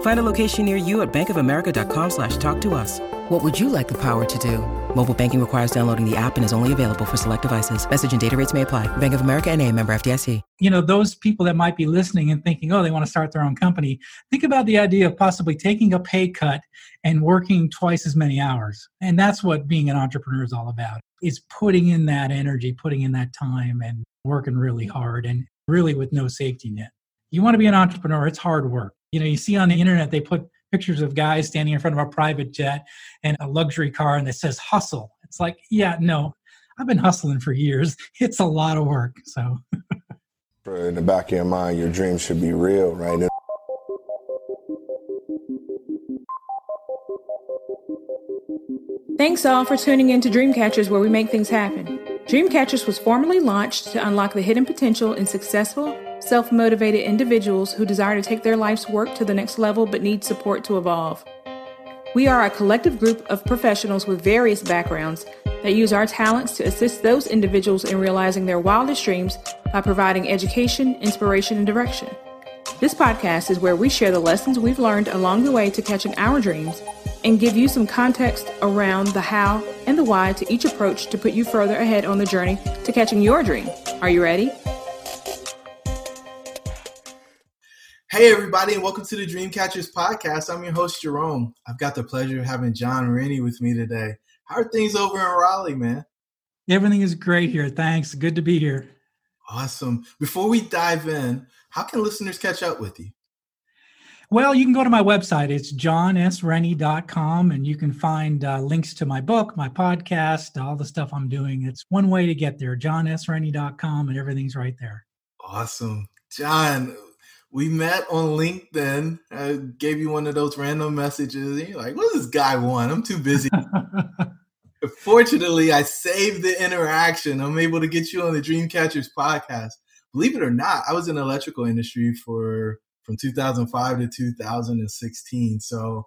Find a location near you at bankofamerica.com slash talk to us. What would you like the power to do? Mobile banking requires downloading the app and is only available for select devices. Message and data rates may apply. Bank of America and a member FDIC. You know, those people that might be listening and thinking, oh, they want to start their own company, think about the idea of possibly taking a pay cut and working twice as many hours. And that's what being an entrepreneur is all about, is putting in that energy, putting in that time and working really hard and really with no safety net. You want to be an entrepreneur, it's hard work. You know, you see on the internet, they put pictures of guys standing in front of a private jet and a luxury car and it says hustle. It's like, yeah, no, I've been hustling for years. It's a lot of work. So, in the back of your mind, your dreams should be real, right? Thanks all for tuning in to Dreamcatchers, where we make things happen. Dreamcatchers was formally launched to unlock the hidden potential in successful, self motivated individuals who desire to take their life's work to the next level but need support to evolve. We are a collective group of professionals with various backgrounds that use our talents to assist those individuals in realizing their wildest dreams by providing education, inspiration, and direction. This podcast is where we share the lessons we've learned along the way to catching our dreams and give you some context around the how and the why to each approach to put you further ahead on the journey to catching your dream. Are you ready? Hey, everybody, and welcome to the Dreamcatchers podcast. I'm your host, Jerome. I've got the pleasure of having John Rennie with me today. How are things over in Raleigh, man? Everything is great here. Thanks. Good to be here. Awesome. Before we dive in, how can listeners catch up with you? Well, you can go to my website. It's johnsrennie.com, and you can find uh, links to my book, my podcast, all the stuff I'm doing. It's one way to get there, johnsrennie.com, and everything's right there. Awesome. John, we met on LinkedIn. I gave you one of those random messages. And you're like, what does this guy want? I'm too busy. Fortunately, I saved the interaction. I'm able to get you on the Dreamcatchers podcast. Believe it or not, I was in the electrical industry for from 2005 to 2016. So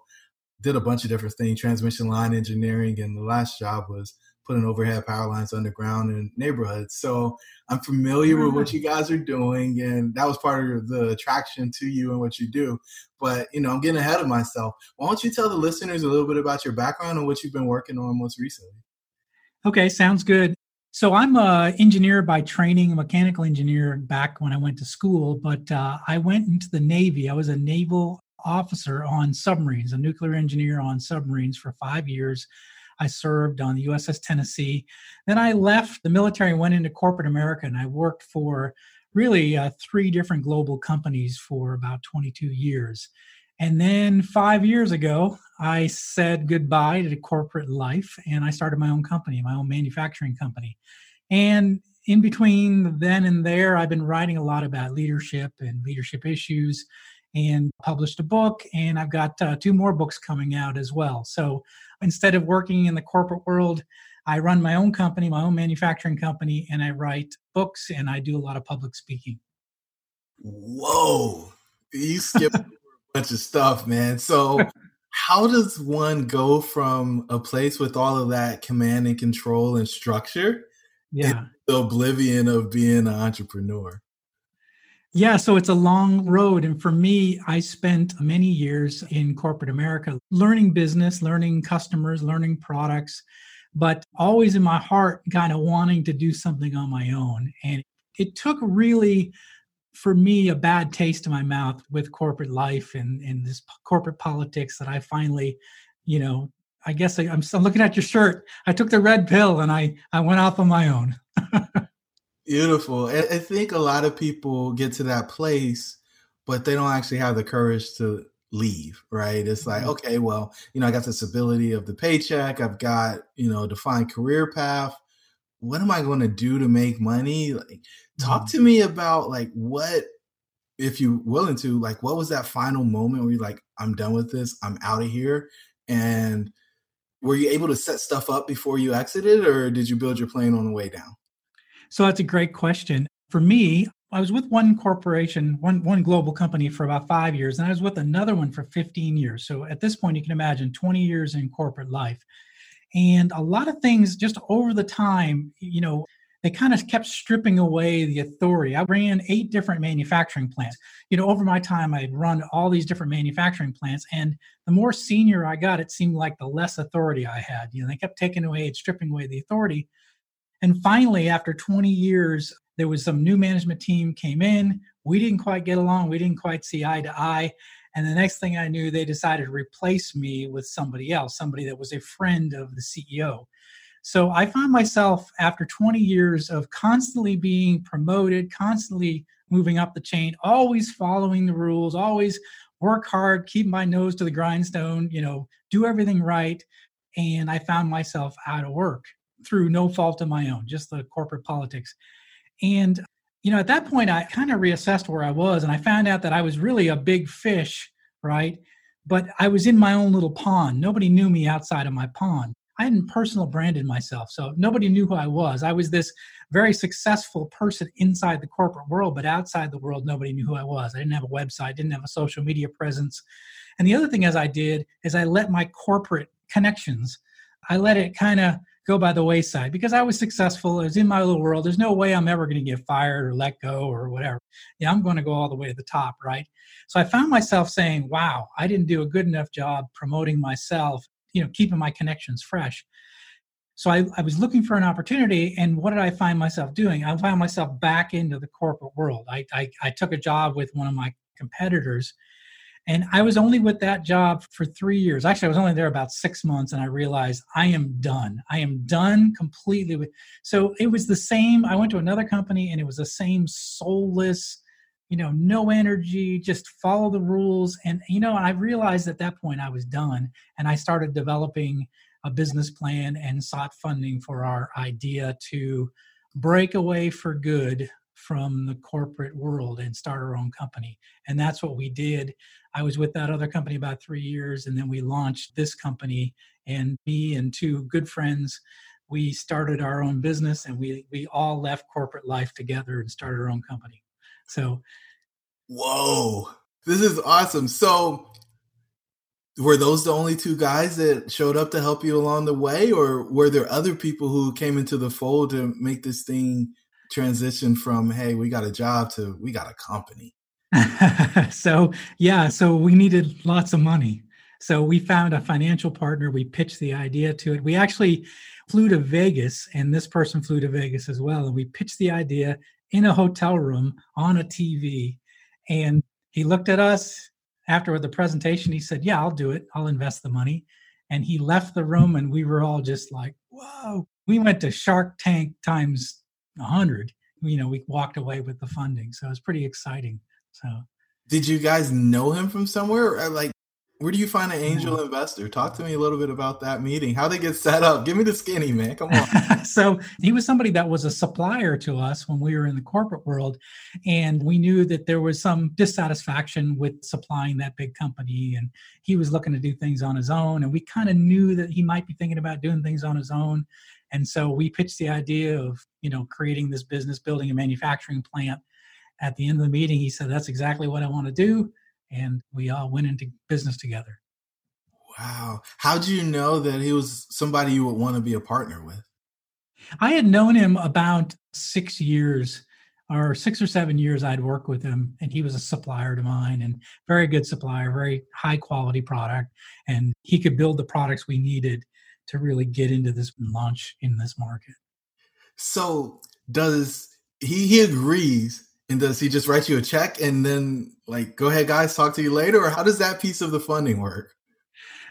did a bunch of different things, transmission line engineering, and the last job was putting overhead power lines underground in neighborhoods. So I'm familiar with what mm-hmm. you guys are doing, and that was part of the attraction to you and what you do. But you know, I'm getting ahead of myself. Why don't you tell the listeners a little bit about your background and what you've been working on most recently? Okay, sounds good. So I'm a engineer by training, a mechanical engineer back when I went to school, but uh, I went into the Navy. I was a naval officer on submarines, a nuclear engineer on submarines for five years. I served on the USS Tennessee. Then I left the military went into corporate America, and I worked for really uh, three different global companies for about 22 years. And then five years ago, I said goodbye to corporate life and I started my own company, my own manufacturing company. And in between then and there, I've been writing a lot about leadership and leadership issues and published a book. And I've got uh, two more books coming out as well. So instead of working in the corporate world, I run my own company, my own manufacturing company, and I write books and I do a lot of public speaking. Whoa, you skipped a bunch of stuff, man. So, how does one go from a place with all of that command and control and structure, yeah, the oblivion of being an entrepreneur? Yeah, so it's a long road. And for me, I spent many years in corporate America learning business, learning customers, learning products, but always in my heart, kind of wanting to do something on my own. And it took really, for me, a bad taste in my mouth with corporate life and, and this corporate politics that I finally, you know, I guess I, am I'm looking at your shirt. I took the red pill and I, I went off on my own. Beautiful. I think a lot of people get to that place, but they don't actually have the courage to leave, right? It's like, mm-hmm. okay, well, you know, I got the stability of the paycheck, I've got, you know, defined career path. What am I going to do to make money? Like, talk mm-hmm. to me about like what, if you're willing to, like, what was that final moment where you're like, I'm done with this, I'm out of here, and were you able to set stuff up before you exited, or did you build your plane on the way down? So that's a great question. For me, I was with one corporation, one one global company for about five years, and I was with another one for 15 years. So at this point, you can imagine 20 years in corporate life. And a lot of things just over the time, you know, they kind of kept stripping away the authority. I ran eight different manufacturing plants. You know, over my time, I'd run all these different manufacturing plants. And the more senior I got, it seemed like the less authority I had. You know, they kept taking away and stripping away the authority. And finally, after 20 years, there was some new management team came in. We didn't quite get along. We didn't quite see eye to eye. And the next thing I knew, they decided to replace me with somebody else, somebody that was a friend of the CEO. So I found myself after 20 years of constantly being promoted, constantly moving up the chain, always following the rules, always work hard, keep my nose to the grindstone, you know, do everything right. And I found myself out of work through no fault of my own, just the corporate politics. And, you know, at that point, I kind of reassessed where I was and I found out that I was really a big fish, right? But I was in my own little pond. Nobody knew me outside of my pond. I hadn't personal branded myself, so nobody knew who I was. I was this very successful person inside the corporate world, but outside the world, nobody knew who I was. I didn't have a website, didn't have a social media presence. And the other thing as I did is I let my corporate connections, I let it kind of go by the wayside because I was successful. I was in my little world. There's no way I'm ever going to get fired or let go or whatever. Yeah, I'm going to go all the way to the top, right? So I found myself saying, wow, I didn't do a good enough job promoting myself, you know, keeping my connections fresh. So I, I was looking for an opportunity, and what did I find myself doing? I found myself back into the corporate world. I, I, I took a job with one of my competitors and I was only with that job for three years. Actually, I was only there about six months, and I realized I am done. I am done completely with. So it was the same. I went to another company, and it was the same soulless, you know, no energy, just follow the rules. And you know, I realized at that point I was done, and I started developing a business plan and sought funding for our idea to break away for good from the corporate world and start our own company. And that's what we did. I was with that other company about three years, and then we launched this company. And me and two good friends, we started our own business, and we we all left corporate life together and started our own company. So, whoa, this is awesome. So, were those the only two guys that showed up to help you along the way, or were there other people who came into the fold to make this thing transition from "Hey, we got a job" to "We got a company"? so yeah, so we needed lots of money. So we found a financial partner. We pitched the idea to it. We actually flew to Vegas, and this person flew to Vegas as well. And we pitched the idea in a hotel room on a TV. And he looked at us after the presentation. He said, Yeah, I'll do it. I'll invest the money. And he left the room, and we were all just like, Whoa. We went to Shark Tank times 100. You know, we walked away with the funding. So it was pretty exciting. So, did you guys know him from somewhere? Uh, like, where do you find an angel yeah. investor? Talk to me a little bit about that meeting. How they get set up? Give me the skinny man. Come on. so he was somebody that was a supplier to us when we were in the corporate world, and we knew that there was some dissatisfaction with supplying that big company, and he was looking to do things on his own, and we kind of knew that he might be thinking about doing things on his own, and so we pitched the idea of you know creating this business, building a manufacturing plant at the end of the meeting, he said, That's exactly what I want to do. And we all went into business together. Wow. How do you know that he was somebody you would want to be a partner with? I had known him about six years or six or seven years I'd worked with him and he was a supplier to mine and very good supplier, very high quality product. And he could build the products we needed to really get into this launch in this market. So does he he agrees and does he just write you a check and then like go ahead guys talk to you later or how does that piece of the funding work?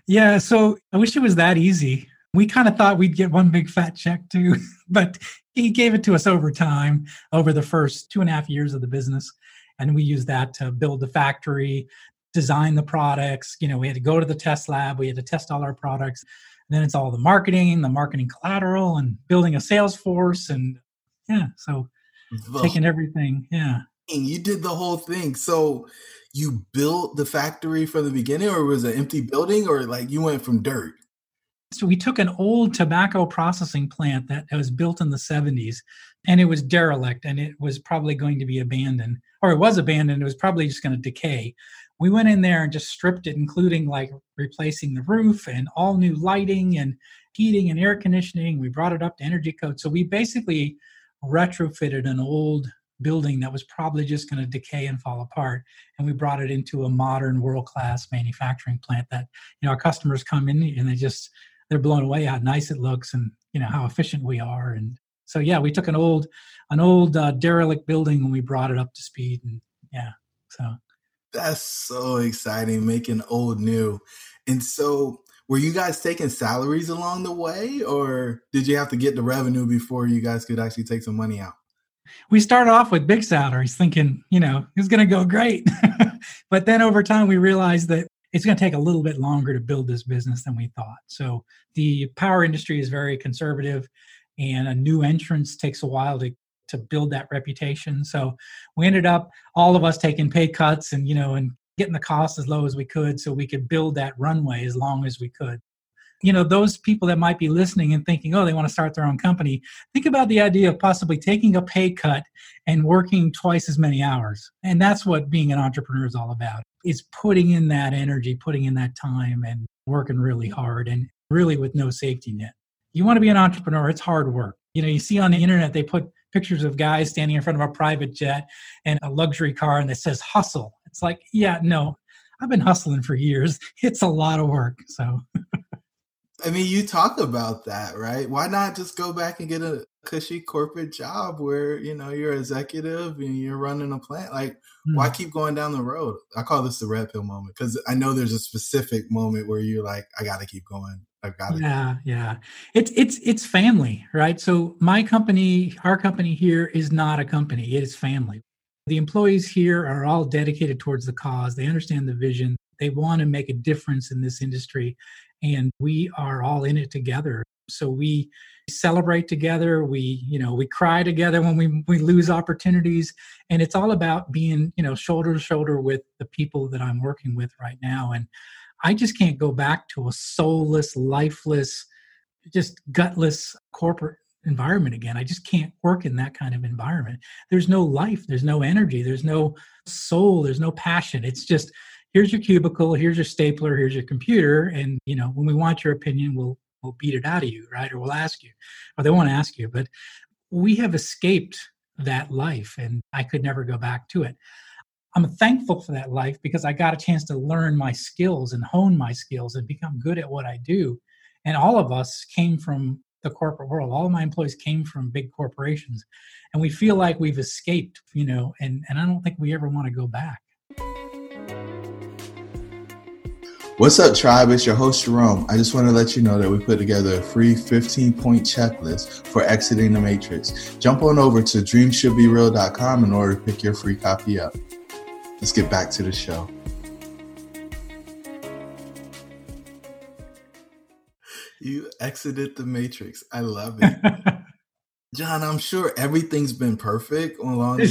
Yeah, so I wish it was that easy. We kind of thought we'd get one big fat check too, but he gave it to us over time, over the first two and a half years of the business. And we used that to build the factory, design the products. You know, we had to go to the test lab, we had to test all our products. And then it's all the marketing, the marketing collateral, and building a sales force. And yeah, so taking everything. Yeah. You did the whole thing. So you built the factory from the beginning, or was it an empty building, or like you went from dirt? So we took an old tobacco processing plant that was built in the 70s and it was derelict and it was probably going to be abandoned or it was abandoned it was probably just going to decay we went in there and just stripped it including like replacing the roof and all new lighting and heating and air conditioning. We brought it up to energy code. So we basically retrofitted an old building that was probably just going to decay and fall apart and we brought it into a modern world class manufacturing plant that you know our customers come in and they just they're blown away how nice it looks and you know how efficient we are. And so yeah we took an old an old uh, derelict building and we brought it up to speed and yeah so that's so exciting making old new. And so were you guys taking salaries along the way or did you have to get the revenue before you guys could actually take some money out? We started off with big salaries thinking you know it's going to go great. But then over time we realized that it's going to take a little bit longer to build this business than we thought. So the power industry is very conservative, and a new entrance takes a while to to build that reputation. So we ended up all of us taking pay cuts and you know and getting the cost as low as we could so we could build that runway as long as we could. You know those people that might be listening and thinking oh they want to start their own company think about the idea of possibly taking a pay cut and working twice as many hours. And that's what being an entrepreneur is all about is putting in that energy putting in that time and working really hard and really with no safety net. You want to be an entrepreneur it's hard work. You know you see on the internet they put pictures of guys standing in front of a private jet and a luxury car and it says hustle it's like yeah no i've been hustling for years it's a lot of work so I mean, you talk about that, right? Why not just go back and get a cushy corporate job where you know you're executive and you're running a plant? Like, mm. why keep going down the road? I call this the red pill moment because I know there's a specific moment where you're like, I got to keep going. I got to. Yeah, yeah. It's it's it's family, right? So my company, our company here, is not a company; it is family. The employees here are all dedicated towards the cause. They understand the vision. They want to make a difference in this industry and we are all in it together so we celebrate together we you know we cry together when we we lose opportunities and it's all about being you know shoulder to shoulder with the people that i'm working with right now and i just can't go back to a soulless lifeless just gutless corporate environment again. I just can't work in that kind of environment. There's no life. There's no energy. There's no soul. There's no passion. It's just here's your cubicle, here's your stapler, here's your computer, and you know when we want your opinion, we'll we'll beat it out of you, right? Or we'll ask you, or they won't ask you. But we have escaped that life, and I could never go back to it. I'm thankful for that life because I got a chance to learn my skills and hone my skills and become good at what I do. And all of us came from the corporate world. All my employees came from big corporations. And we feel like we've escaped, you know, and, and I don't think we ever want to go back. What's up, tribe? It's your host, Jerome. I just want to let you know that we put together a free 15 point checklist for exiting the matrix. Jump on over to dreamshouldbereal.com in order to pick your free copy up. Let's get back to the show. You exited the matrix. I love it. John, I'm sure everything's been perfect along.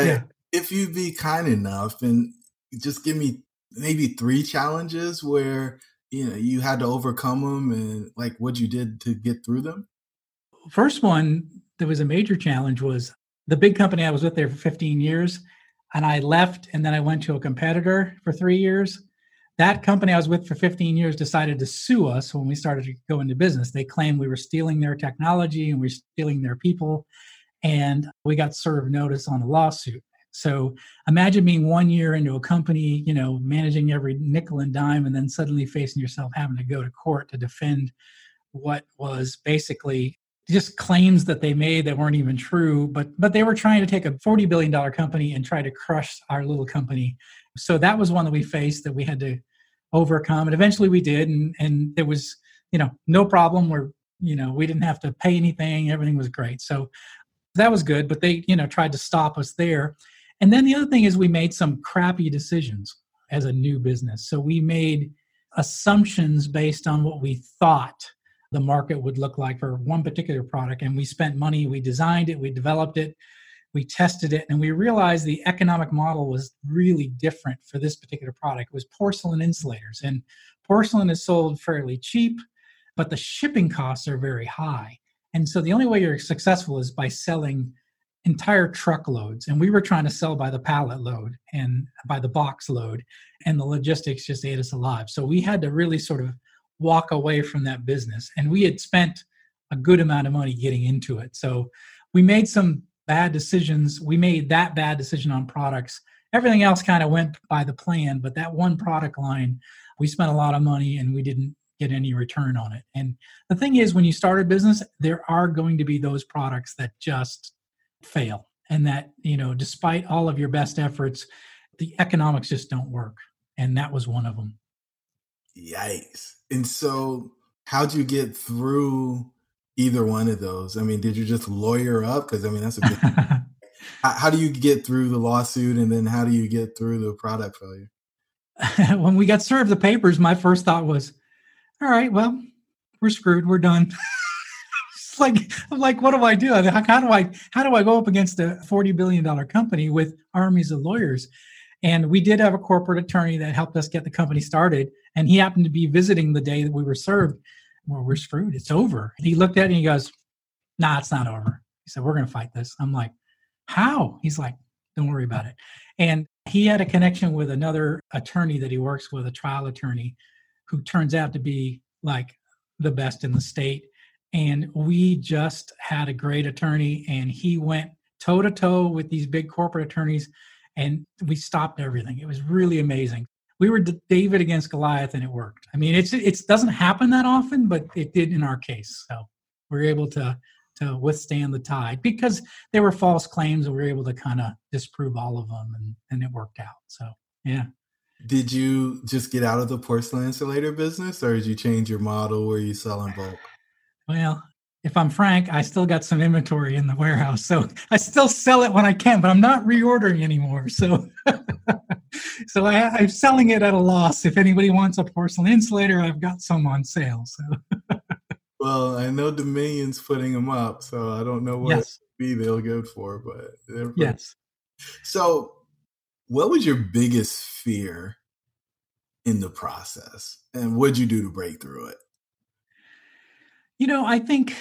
yeah. If you'd be kind enough and just give me maybe three challenges where you know you had to overcome them and like what you did to get through them first one that was a major challenge was the big company i was with there for 15 years and i left and then i went to a competitor for three years. That company i was with for 15 years decided to sue us when we started to go into business. They claimed we were stealing their technology and we are stealing their people and we got served notice on a lawsuit. So imagine being one year into a company, you know, managing every nickel and dime, and then suddenly facing yourself having to go to court to defend what was basically just claims that they made that weren't even true. But but they were trying to take a forty billion dollar company and try to crush our little company. So that was one that we faced that we had to overcome, and eventually we did. And and there was you know no problem. We're you know, we didn't have to pay anything. Everything was great. So that was good, but they, you know, tried to stop us there. And then the other thing is we made some crappy decisions as a new business. So we made assumptions based on what we thought the market would look like for one particular product. And we spent money, we designed it, we developed it, we tested it, and we realized the economic model was really different for this particular product. It was porcelain insulators. And porcelain is sold fairly cheap, but the shipping costs are very high. And so the only way you're successful is by selling entire truckloads and we were trying to sell by the pallet load and by the box load and the logistics just ate us alive so we had to really sort of walk away from that business. And we had spent a good amount of money getting into it. So we made some bad decisions. We made that bad decision on products. Everything else kind of went by the plan but that one product line we spent a lot of money and we didn't get any return on it. And the thing is when you start a business there are going to be those products that just fail and that you know despite all of your best efforts the economics just don't work. And that was one of them yikes. And so how'd you get through either one of those? I mean did you just lawyer up? Because i mean that's a big how, how do you get through the lawsuit and then how do you get through the product failure? When we got served the papers my first thought was all right well we're screwed we're done. It's like I'm like, what do I do? How, how do I how do I go up against a forty billion dollar company with armies of lawyers? And we did have a corporate attorney that helped us get the company started, and he happened to be visiting the day that we were served. Well, we're screwed. It's over. And he looked at it and he goes, "Nah, it's not over." He said, "We're going to fight this." I'm like, "How?" He's like, "Don't worry about it." And he had a connection with another attorney that he works with, a trial attorney, who turns out to be like the best in the state and we just had a great attorney and he went toe to toe with these big corporate attorneys and we stopped everything it was really amazing we were david against goliath and it worked. I mean it's it doesn't happen that often but it did in our case. So we were able to to withstand the tide because there were false claims and we were able to kind of disprove all of them and and it worked out. So yeah. Did you just get out of the porcelain insulator business or did you change your model where you sell in bulk? Well, if I'm frank, I still got some inventory in the warehouse. So I still sell it when I can, but I'm not reordering anymore. So so I, am selling it at a loss. If anybody wants a porcelain insulator, I've got some on sale. So well, I know Dominion's putting them up, so I don't know what yes. be they'll go for, but yes. So what was your biggest fear in the process? And what'd you do to break through it? You know, I think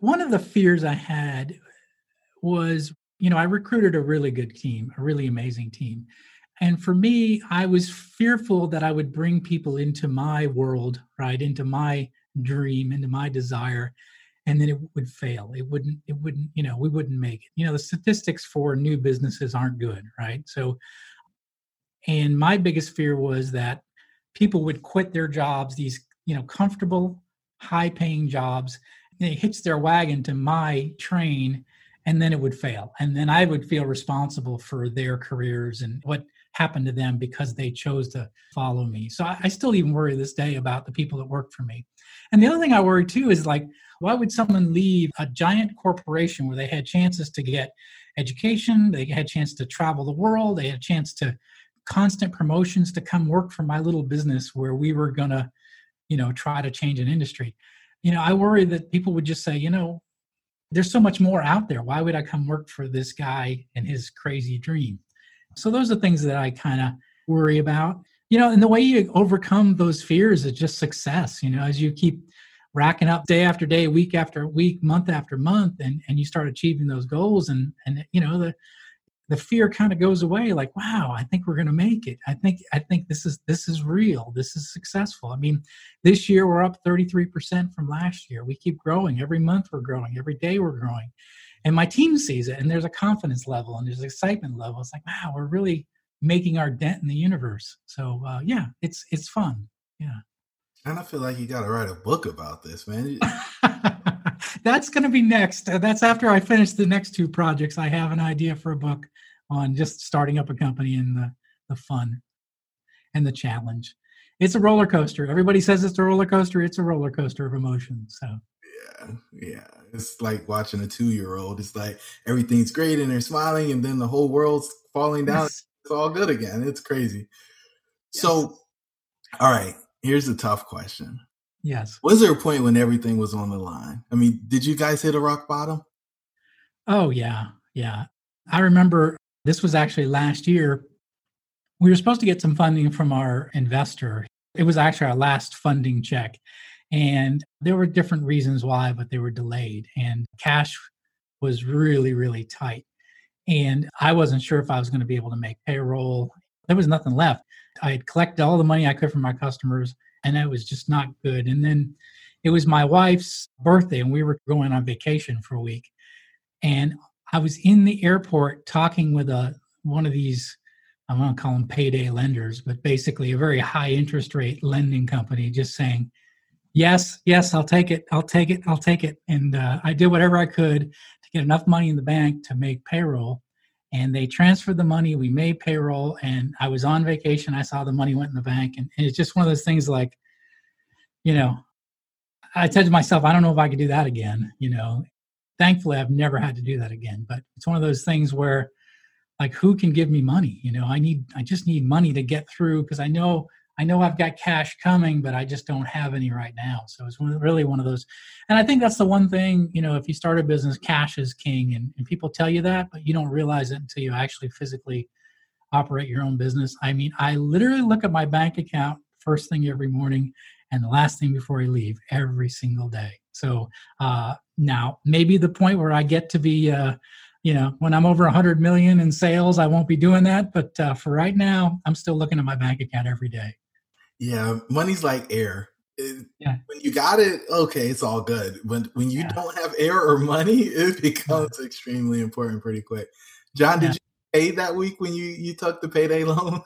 one of the fears I had was, you know, I recruited a really good team, a really amazing team. And for me, I was fearful that I would bring people into my world, right, into my dream, into my desire, and then it would fail. It wouldn't, it wouldn't, you know, we wouldn't make it. You know, the statistics for new businesses aren't good, right? So, and my biggest fear was that people would quit their jobs, these, you know, comfortable high paying jobs. It hitch their wagon to my train and then it would fail. And then I would feel responsible for their careers and what happened to them because they chose to follow me. So I, I still even worry this day about the people that work for me. And the other thing I worry too is like, why would someone leave a giant corporation where they had chances to get education, they had a chance to travel the world, they had a chance to constant promotions to come work for my little business where we were going to you know try to change an industry you know i worry that people would just say you know there's so much more out there. Why would i come work for this guy and his crazy dream? So those are things that i kind of worry about. You know and the way you overcome those fears is just success you know as you keep racking up day after day week after week month after month and and you start achieving those goals and and you know the the fear kind of goes away like wow i think we're going to make it. I think i think this is this is real. This is successful. I mean this year we're up 33% from last year. We keep growing. Every month we're growing. Every day we're growing. And my team sees it and there's a confidence level and there's excitement level. It's like wow we're really making our dent in the universe. So uh, yeah it's it's fun. Yeah. And i feel like you got to write a book about this man that's going to be next. Uh, that's after I finish the next two projects. I have an idea for a book on just starting up a company and the, the fun and the challenge. it's a roller coaster. Everybody says it's a roller coaster. It's a roller coaster of emotions. So yeah, yeah. It's like watching a two year old. It's like everything's great and they're smiling, and then the whole world's falling down. Yes. It's all good again. It's crazy. Yes. So, all right, here's a tough question. Yes. Was there a point when everything was on the line? I mean, did you guys hit a rock bottom? Oh, yeah. Yeah. I remember this was actually last year. We were supposed to get some funding from our investor. It was actually our last funding check. And there were different reasons why, but they were delayed. And cash was really, really tight. And I wasn't sure if I was going to be able to make payroll. There was nothing left. I had collected all the money I could from my customers, and it was just not good. And then it was my wife's birthday, and we were going on vacation for a week. And I was in the airport talking with a one of these I want to call them payday lenders, but basically a very high interest rate lending company, just saying, "Yes, yes, I'll take it, I'll take it, I'll take it." And uh, I did whatever I could to get enough money in the bank to make payroll. And they transferred the money. We made payroll, and I was on vacation. I saw the money went in the bank, and, and it's just one of those things like, you know, I said to myself, I don't know if I could do that again. You know, thankfully i've never had to do that again but it's one of those things where like who can give me money you know i need i just need money to get through because i know i know i've got cash coming but i just don't have any right now so it's really one of those and i think that's the one thing you know if you start a business cash is king and, and people tell you that but you don't realize it until you actually physically operate your own business i mean i literally look at my bank account first thing every morning and the last thing before I leave every single day. So uh, now maybe the point where I get to be, uh, you know, when I'm over 100 million in sales, I won't be doing that. But uh, for right now, I'm still looking at my bank account every day. Yeah, money's like air. It, yeah. When you got it, okay, it's all good. When when you yeah. don't have air or money, it becomes yeah. extremely important pretty quick. John, did you pay that week when you you took the payday loan?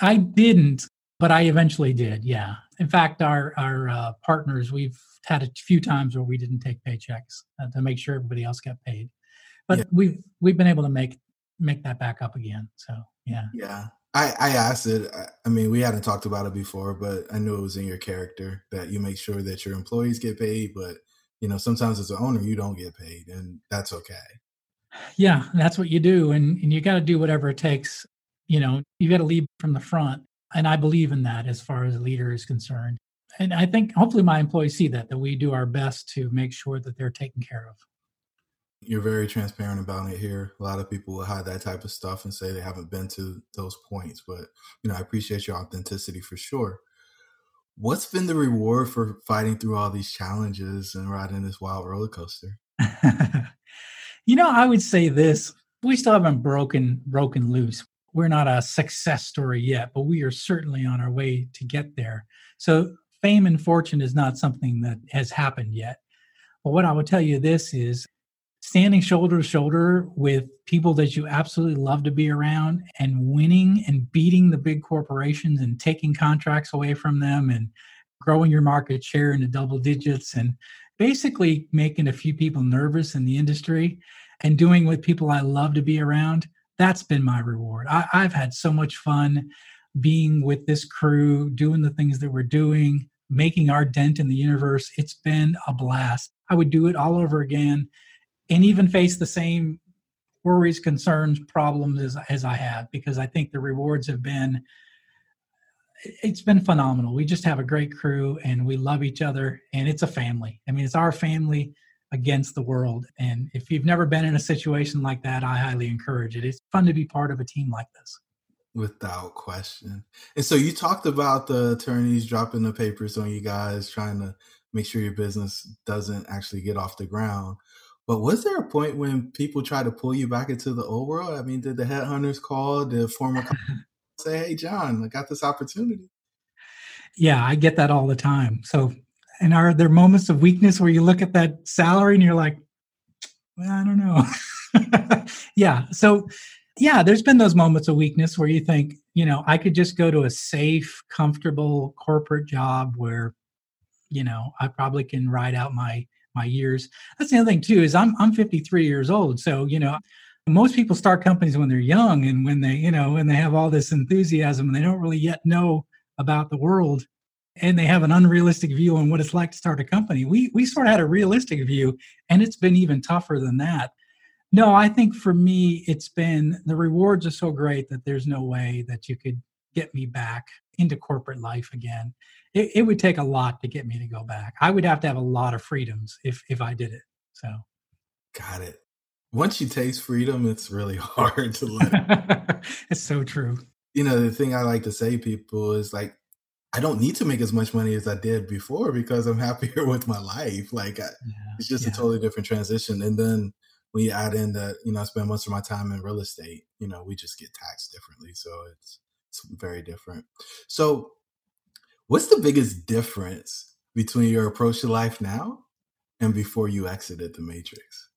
I didn't, but I eventually did. Yeah. In fact, our our uh, partners, we've had a few times where we didn't take paychecks uh, to make sure everybody else got paid, but we've we've been able to make make that back up again. So yeah, yeah. I, I asked it. I mean, we hadn't talked about it before, but I knew it was in your character that you make sure that your employees get paid. But you know, sometimes as an owner, you don't get paid, and that's okay. Yeah, that's what you do, and and you got to do whatever it takes. You know, you got to lead from the front and I believe in that as far as a leader is concerned. And I think hopefully my employees see that, that we do our best to make sure that they're taken care of. You're very transparent about it here. A lot of people will hide that type of stuff and say they haven't been to those points. But, you know, I appreciate your authenticity for sure. What's been the reward for fighting through all these challenges and riding this wild roller coaster? you know, I would say this. We still haven't broken broken loose we're not a success story yet, but we are certainly on our way to get there. So fame and fortune is not something that has happened yet. But what I will tell you this is standing shoulder to shoulder with people that you absolutely love to be around and winning and beating the big corporations and taking contracts away from them and growing your market share into double digits and basically making a few people nervous in the industry and doing with people I love to be around that's been my reward. I, I've had so much fun being with this crew, doing the things that we're doing, making our dent in the universe. It's been a blast. I would do it all over again and even face the same worries, concerns, problems as, as I have because I think the rewards have been it's been phenomenal. We just have a great crew and we love each other and it's a family. I mean, it's our family against the world. And if you've never been in a situation like that, I highly encourage it. It's fun to be part of a team like this. Without question. And so you talked about the attorneys dropping the papers on you guys, trying to make sure your business doesn't actually get off the ground. But was there a point when people tried to pull you back into the old world? I mean, did the headhunters call the former say, "Hey, John, I got this opportunity"? Yeah, I get that all the time. So and are there moments of weakness where you look at that salary and you're like, well, I don't know. yeah. So, yeah, there's been those moments of weakness where you think, you know, I could just go to a safe, comfortable corporate job where, you know, I probably can ride out my my years. That's the other thing too is I'm I'm 53 years old, so you know, most people start companies when they're young and when they you know when they have all this enthusiasm and they don't really yet know about the world and they have an unrealistic view on what it's like to start a company. We we sort of had a realistic view, and it's been even tougher than that. No, I think for me, it's been the rewards are so great that there's no way that you could get me back into corporate life again. It, it would take a lot to get me to go back. I would have to have a lot of freedoms if if I did it. So, got it. Once you taste freedom, it's really hard to let. it's so true. You know, the thing I like to say people is like I don't need to make as much money as I did before because I'm happier with my life. Like I, yeah, it's just yeah. a totally different transition. And then when you add in that, you know, I spend most of my time in real estate, you know, we just get taxed differently. So it's, it's very different. So what's the biggest difference between your approach to life now and before you exited the matrix?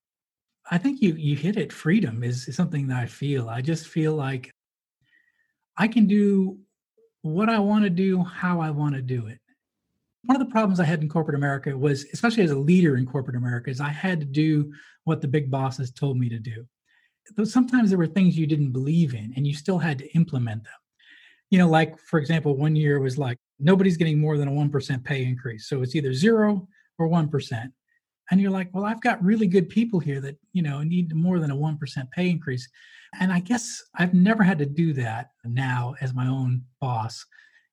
I think you you hit it. Freedom is, is something that I feel. I just feel like I can do what I want to do, how I want to do it. One of the problems I had in corporate America was, especially as a leader in corporate America, is I had to do what the big bosses told me to do. Though sometimes there were things you didn't believe in and you still had to implement them. You know, like for example, one year was like nobody's getting more than a 1% pay increase. So it's either zero or 1% and you're like well i've got really good people here that you know need more than a 1% pay increase. And i guess i've never had to do that now as my own boss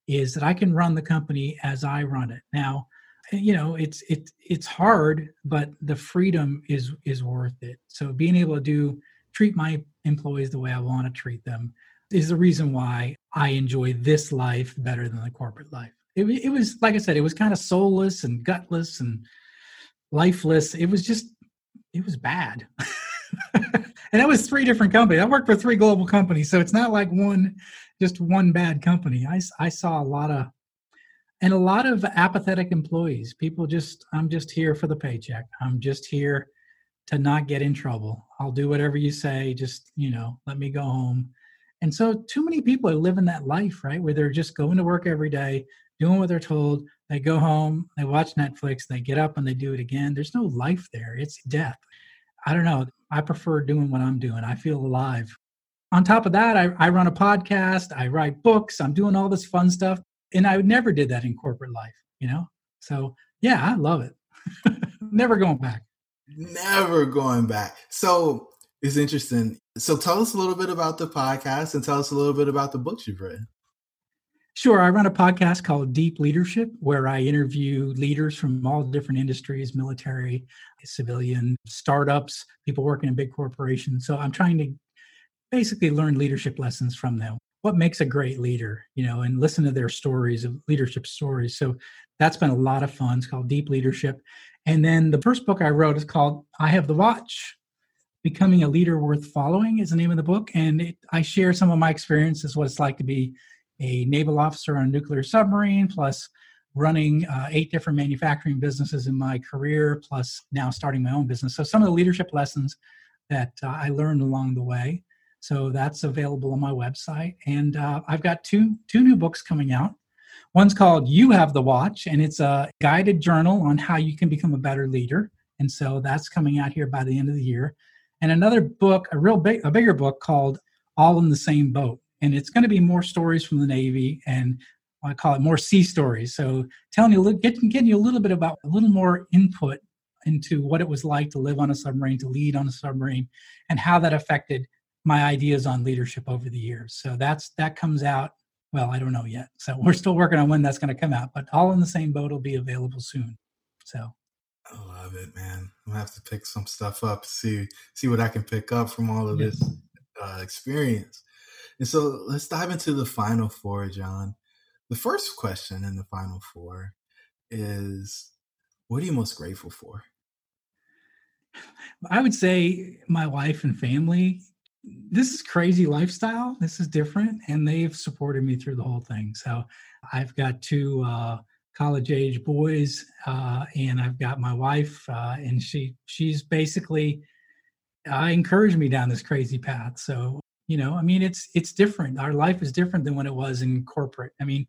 is that i can run the company as i run it. Now you know it's it, it's hard but the freedom is is worth it. So being able to do treat my employees the way i want to treat them is the reason why i enjoy this life better than the corporate life it, it was like i said it was kind of soulless and gutless and lifeless. It was just, it was bad. and that was three different companies. I worked for three global companies, so it's not like one, just one bad company. I, I saw a lot of, and a lot of apathetic employees. People just, I'm just here for the paycheck. I'm just here to not get in trouble. I'll do whatever you say. Just, you know, let me go home. And so, too many people are living that life, right? Where they're just going to work every day, doing what they're told, they go home, they watch Netflix, they get up and they do it again. There's no life there. It's death. I don't know. I prefer doing what I'm doing. I feel alive. On top of that, I, I run a podcast, I write books, I'm doing all this fun stuff. And I never did that in corporate life, you know? So yeah, I love it. never going back. Never going back. So it's interesting. So tell us a little bit about the podcast and tell us a little bit about the books you've read. Sure. I run a podcast called Deep Leadership, where I interview leaders from all different industries military, civilian, startups, people working in big corporations. So I'm trying to basically learn leadership lessons from them. What makes a great leader, you know, and listen to their stories of leadership stories. So that's been a lot of fun. It's called Deep Leadership. And then the first book I wrote is called I Have the Watch. Becoming a Leader Worth Following is the name of the book. And it, I share some of my experiences, what it's like to be a naval officer on a nuclear submarine, plus running uh, eight different manufacturing businesses in my career, plus now starting my own business. So some of the leadership lessons that uh, I learned along the way. So that's available on my website, and uh, I've got two two new books coming out. One's called "You Have the Watch," and it's a guided journal on how you can become a better leader. And so that's coming out here by the end of the year. And another book, a real big, a bigger book called "All in the Same Boat." and it's going to be more stories from the Navy and I call it more sea stories. So telling you, getting, getting you a little bit about a little more input into what it was like to live on a submarine, to lead on a submarine, and how that affected my ideas on leadership over the years. So that's that comes out. Well, I don't know yet. So we're still working on when that's going to come out, but all in the same boat will be available soon. So I love it, man. I'm gonna have to pick some stuff up, see see what I can pick up from all of this uh, experience. And so let's dive into the final four, John. The first question in the final four is what are you most grateful for? I would say my wife and family. This is crazy lifestyle. This is different, and they've supported me through the whole thing. So I've got two uh, college age boys, uh, and I've got my wife, uh, and she she's basically uh, encouraged me down this crazy path. So you know i mean it's it's different. Our life is different than when it was in corporate. I mean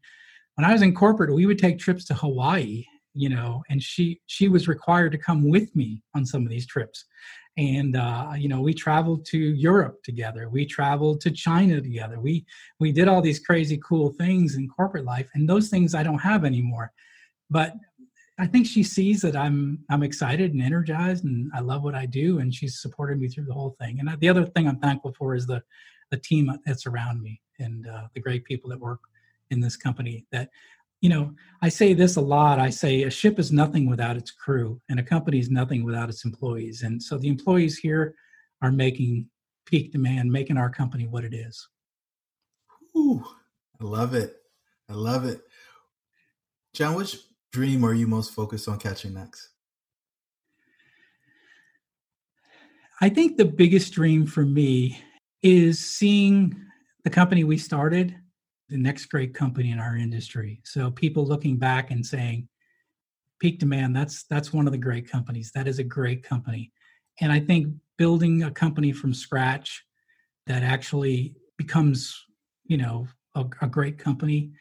when i was in corporate we would take trips to hawaii you know and she she was required to come with me on some of these trips and uh, you know we traveled to europe together. We traveled to china together. We we did all these crazy cool things in corporate life and those things i don't have anymore. But i think she sees that i'm i'm excited and energized and i love what i do and she's supported me through the whole thing. And the other thing i'm thankful for is the the team that's around me and uh, the great people that work in this company that you know, I say this a lot. I say a ship is nothing without its crew, and a company is nothing without its employees. And so the employees here are making peak demand, making our company what it is. Ooh, I love it. I love it. John, which dream are you most focused on catching next? I think the biggest dream for me is seeing the company we started the next great company in our industry. So people looking back and saying, peak demand, that's that's one of the great companies. That is a great company. And I think building a company from scratch that actually becomes, you know, a, a great company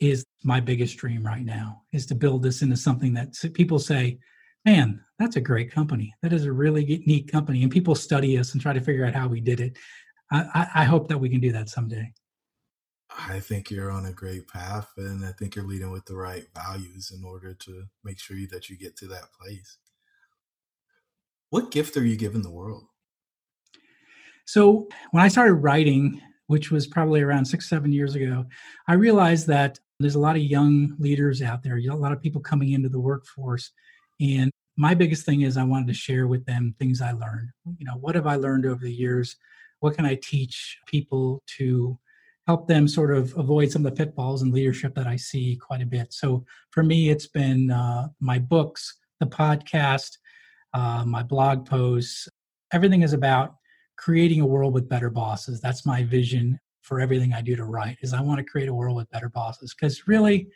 is my biggest dream right now is to build this into something that people say, man, that's a great company. That is a really neat company. And people study us and try to figure out how we did it. I, I hope that we can do that someday. I think you're on a great path, and I think you're leading with the right values in order to make sure that you get to that place. What gift are you giving the world? So, when I started writing, which was probably around six, seven years ago, I realized that there's a lot of young leaders out there, a lot of people coming into the workforce. And my biggest thing is I wanted to share with them things I learned. You know, what have I learned over the years? What can I teach people to help them sort of avoid some of the pitfalls in leadership that I see quite a bit. So for me, it's been uh, my books, the podcast, uh, my blog posts. Everything is about creating a world with better bosses. That's my vision for everything I do to write. Is I want to create a world with better bosses because really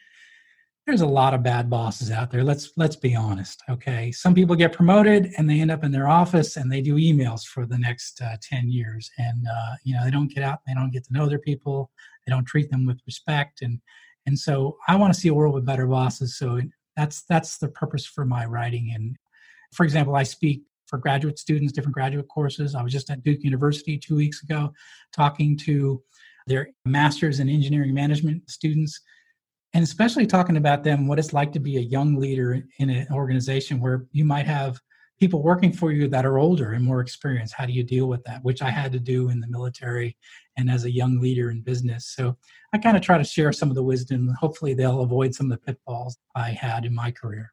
there's a lot of bad bosses out there let's let's be honest okay? Some people get promoted and they end up in their office and they do emails for the next uh, 10 years and uh, you know they don't get out they don't get to know their people they don't treat them with respect and and so i want to see a world with better bosses so that's that's the purpose for my writing and for example i speak for graduate students different graduate courses. I was just at duke university two weeks ago talking to their masters in engineering management students and especially talking about them what it's like to be a young leader in an organization where you might have people working for you that are older and more experienced. How do you deal with that? Which i had to do in the military and as a young leader in business. So i kind of try to share some of the wisdom. Hopefully they'll avoid some of the pitfalls i had in my career.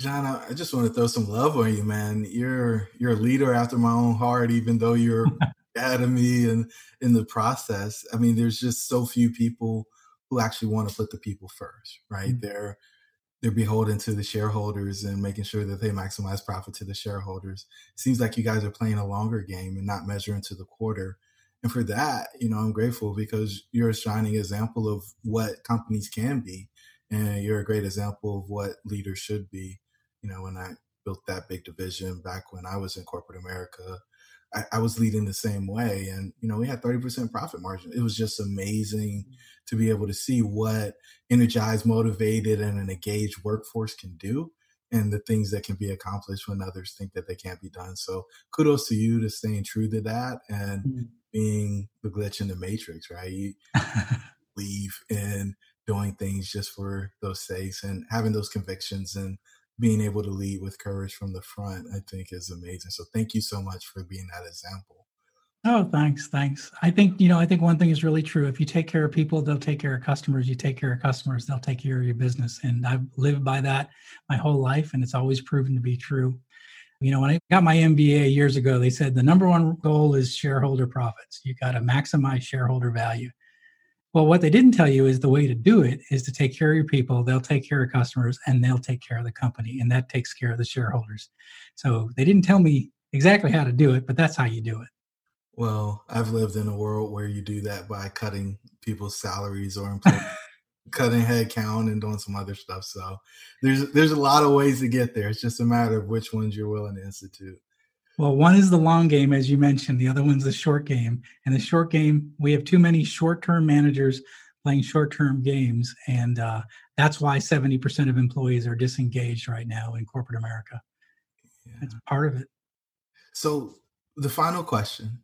John i just want to throw some love on you man. You're you're a leader after my own heart even though you're out of me and in the process. I mean there's just so few people who actually want to put the people first, right? Mm-hmm. They're they're beholden to the shareholders and making sure that they maximize profit to the shareholders. Seems like you guys are playing a longer game and not measuring to the quarter. And for that, you know, I'm grateful because you're a shining example of what companies can be. And you're a great example of what leaders should be. You know, when I built that big division back when I was in corporate America, I, I, was leading the same way. And, you know, we had 30% profit margin. It was just amazing to be able to see what energized, motivated, and an engaged workforce can do and the things that can be accomplished when others think that they can't be done. So kudos to you to staying true to that and mm-hmm. being the glitch in the matrix, right? You believe in doing things just for those sakes and having those convictions and being able to lead with courage from the front, I think is amazing. So thank you so much for being that example. Oh, thanks. Thanks. I think, you know, I think one thing is really true. If you take care of people, they'll take care of customers. You take care of customers, they'll take care of your business. And I've lived by that my whole life, and it's always proven to be true. You know, when I got my MBA years ago, they said the number one goal is shareholder profits. You got to maximize shareholder value. Well, what they didn't tell you is the way to do it is to take care of your people, they'll take care of customers, and they'll take care of the company, and that takes care of the shareholders. So they didn't tell me exactly how to do it, but that's how you do it. Well, I've lived in a world where you do that by cutting people's salaries or cutting headcount and doing some other stuff. So there's there's a lot of ways to get there. It's just a matter of which ones you're willing to institute. Well, one is the long game, as you mentioned. The other one's the short game. And the short game, we have too many short-term managers playing short-term games, and uh, that's why 70% of employees are disengaged right now in corporate America. Yeah. That's part of it. So the final question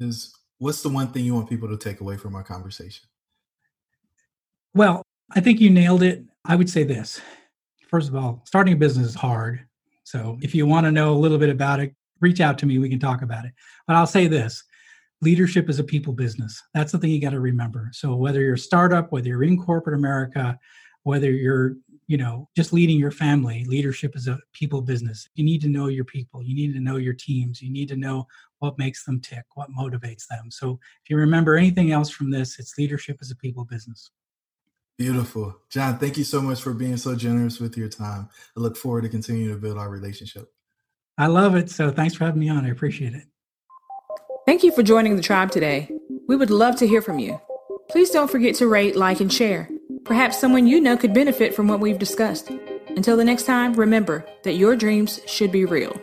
is what's the one thing you want people to take away from our conversation? Well, I think you nailed it. I would say this. First of all, starting a business is hard. So if you want to know a little bit about it, reach out to me. We can talk about it. But I'll say this leadership is a people business. That's the thing you got to remember. So whether you're a startup, whether you're in corporate America, whether you're you know just leading your family. Leadership is a people business. You need to know your people. You need to know your teams. You need to know what makes them tick what motivates them. So if you remember anything else from this it's leadership is a people business. Beautiful. John thank you so much for being so generous with your time. I look forward to continuing to build our relationship. I love it. So thanks for having me on. I appreciate it. Thank you for joining the tribe today. We would love to hear from you. Please don't forget to rate like and share Perhaps someone you know could benefit from what we've discussed. Until the next time, remember that your dreams should be real.